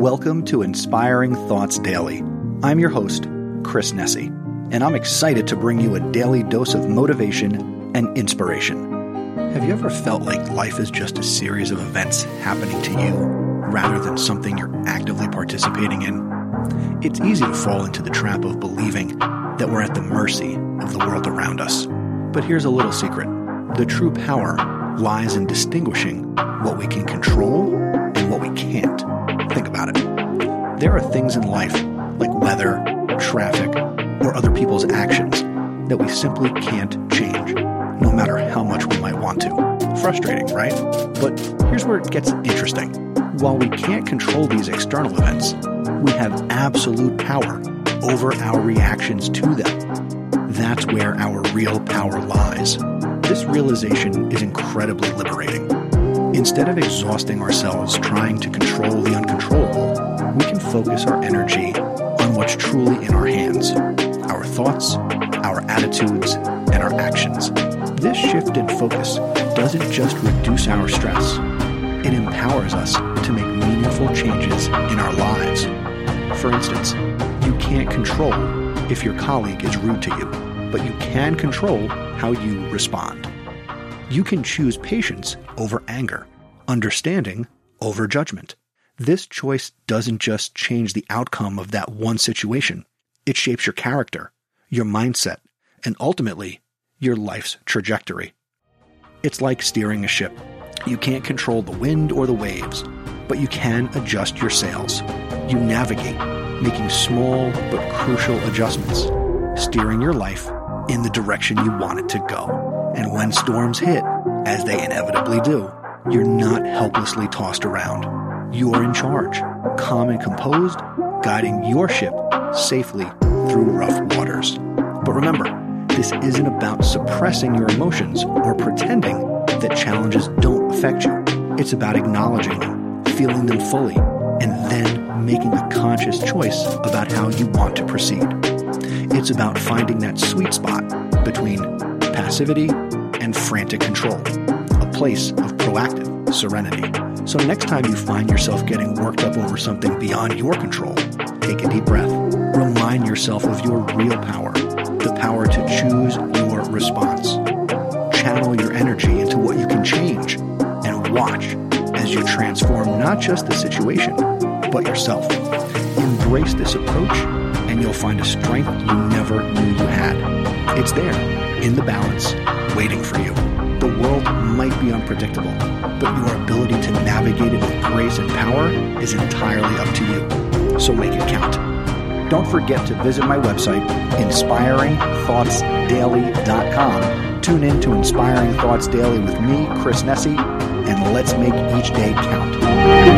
Welcome to Inspiring Thoughts Daily. I'm your host, Chris Nesi, and I'm excited to bring you a daily dose of motivation and inspiration. Have you ever felt like life is just a series of events happening to you rather than something you're actively participating in? It's easy to fall into the trap of believing that we're at the mercy of the world around us. But here's a little secret the true power lies in distinguishing what we can control and what we can't. Think about it. There are things in life, like weather, traffic, or other people's actions, that we simply can't change, no matter how much we might want to. Frustrating, right? But here's where it gets interesting. While we can't control these external events, we have absolute power over our reactions to them. That's where our real power lies. This realization is incredibly liberating. Instead of exhausting ourselves trying to control the uncontrollable, we can focus our energy on what's truly in our hands our thoughts, our attitudes, and our actions. This shift in focus doesn't just reduce our stress, it empowers us to make meaningful changes in our lives. For instance, you can't control if your colleague is rude to you, but you can control how you respond. You can choose patience over anger, understanding over judgment. This choice doesn't just change the outcome of that one situation, it shapes your character, your mindset, and ultimately, your life's trajectory. It's like steering a ship. You can't control the wind or the waves, but you can adjust your sails. You navigate, making small but crucial adjustments, steering your life in the direction you want it to go. And when storms hit, as they inevitably do, you're not helplessly tossed around. You're in charge, calm and composed, guiding your ship safely through rough waters. But remember, this isn't about suppressing your emotions or pretending that challenges don't affect you. It's about acknowledging them, feeling them fully, and then making a conscious choice about how you want to proceed. It's about finding that sweet spot between passivity and frantic control, place of proactive serenity. So next time you find yourself getting worked up over something beyond your control, take a deep breath. Remind yourself of your real power, the power to choose your response. Channel your energy into what you can change and watch as you transform not just the situation, but yourself. Embrace this approach and you'll find a strength you never knew you had. It's there, in the balance, waiting for you. Might be unpredictable, but your ability to navigate it with grace and power is entirely up to you. So make it count. Don't forget to visit my website, inspiringthoughtsdaily.com. Tune in to Inspiring Thoughts Daily with me, Chris Nesi, and let's make each day count.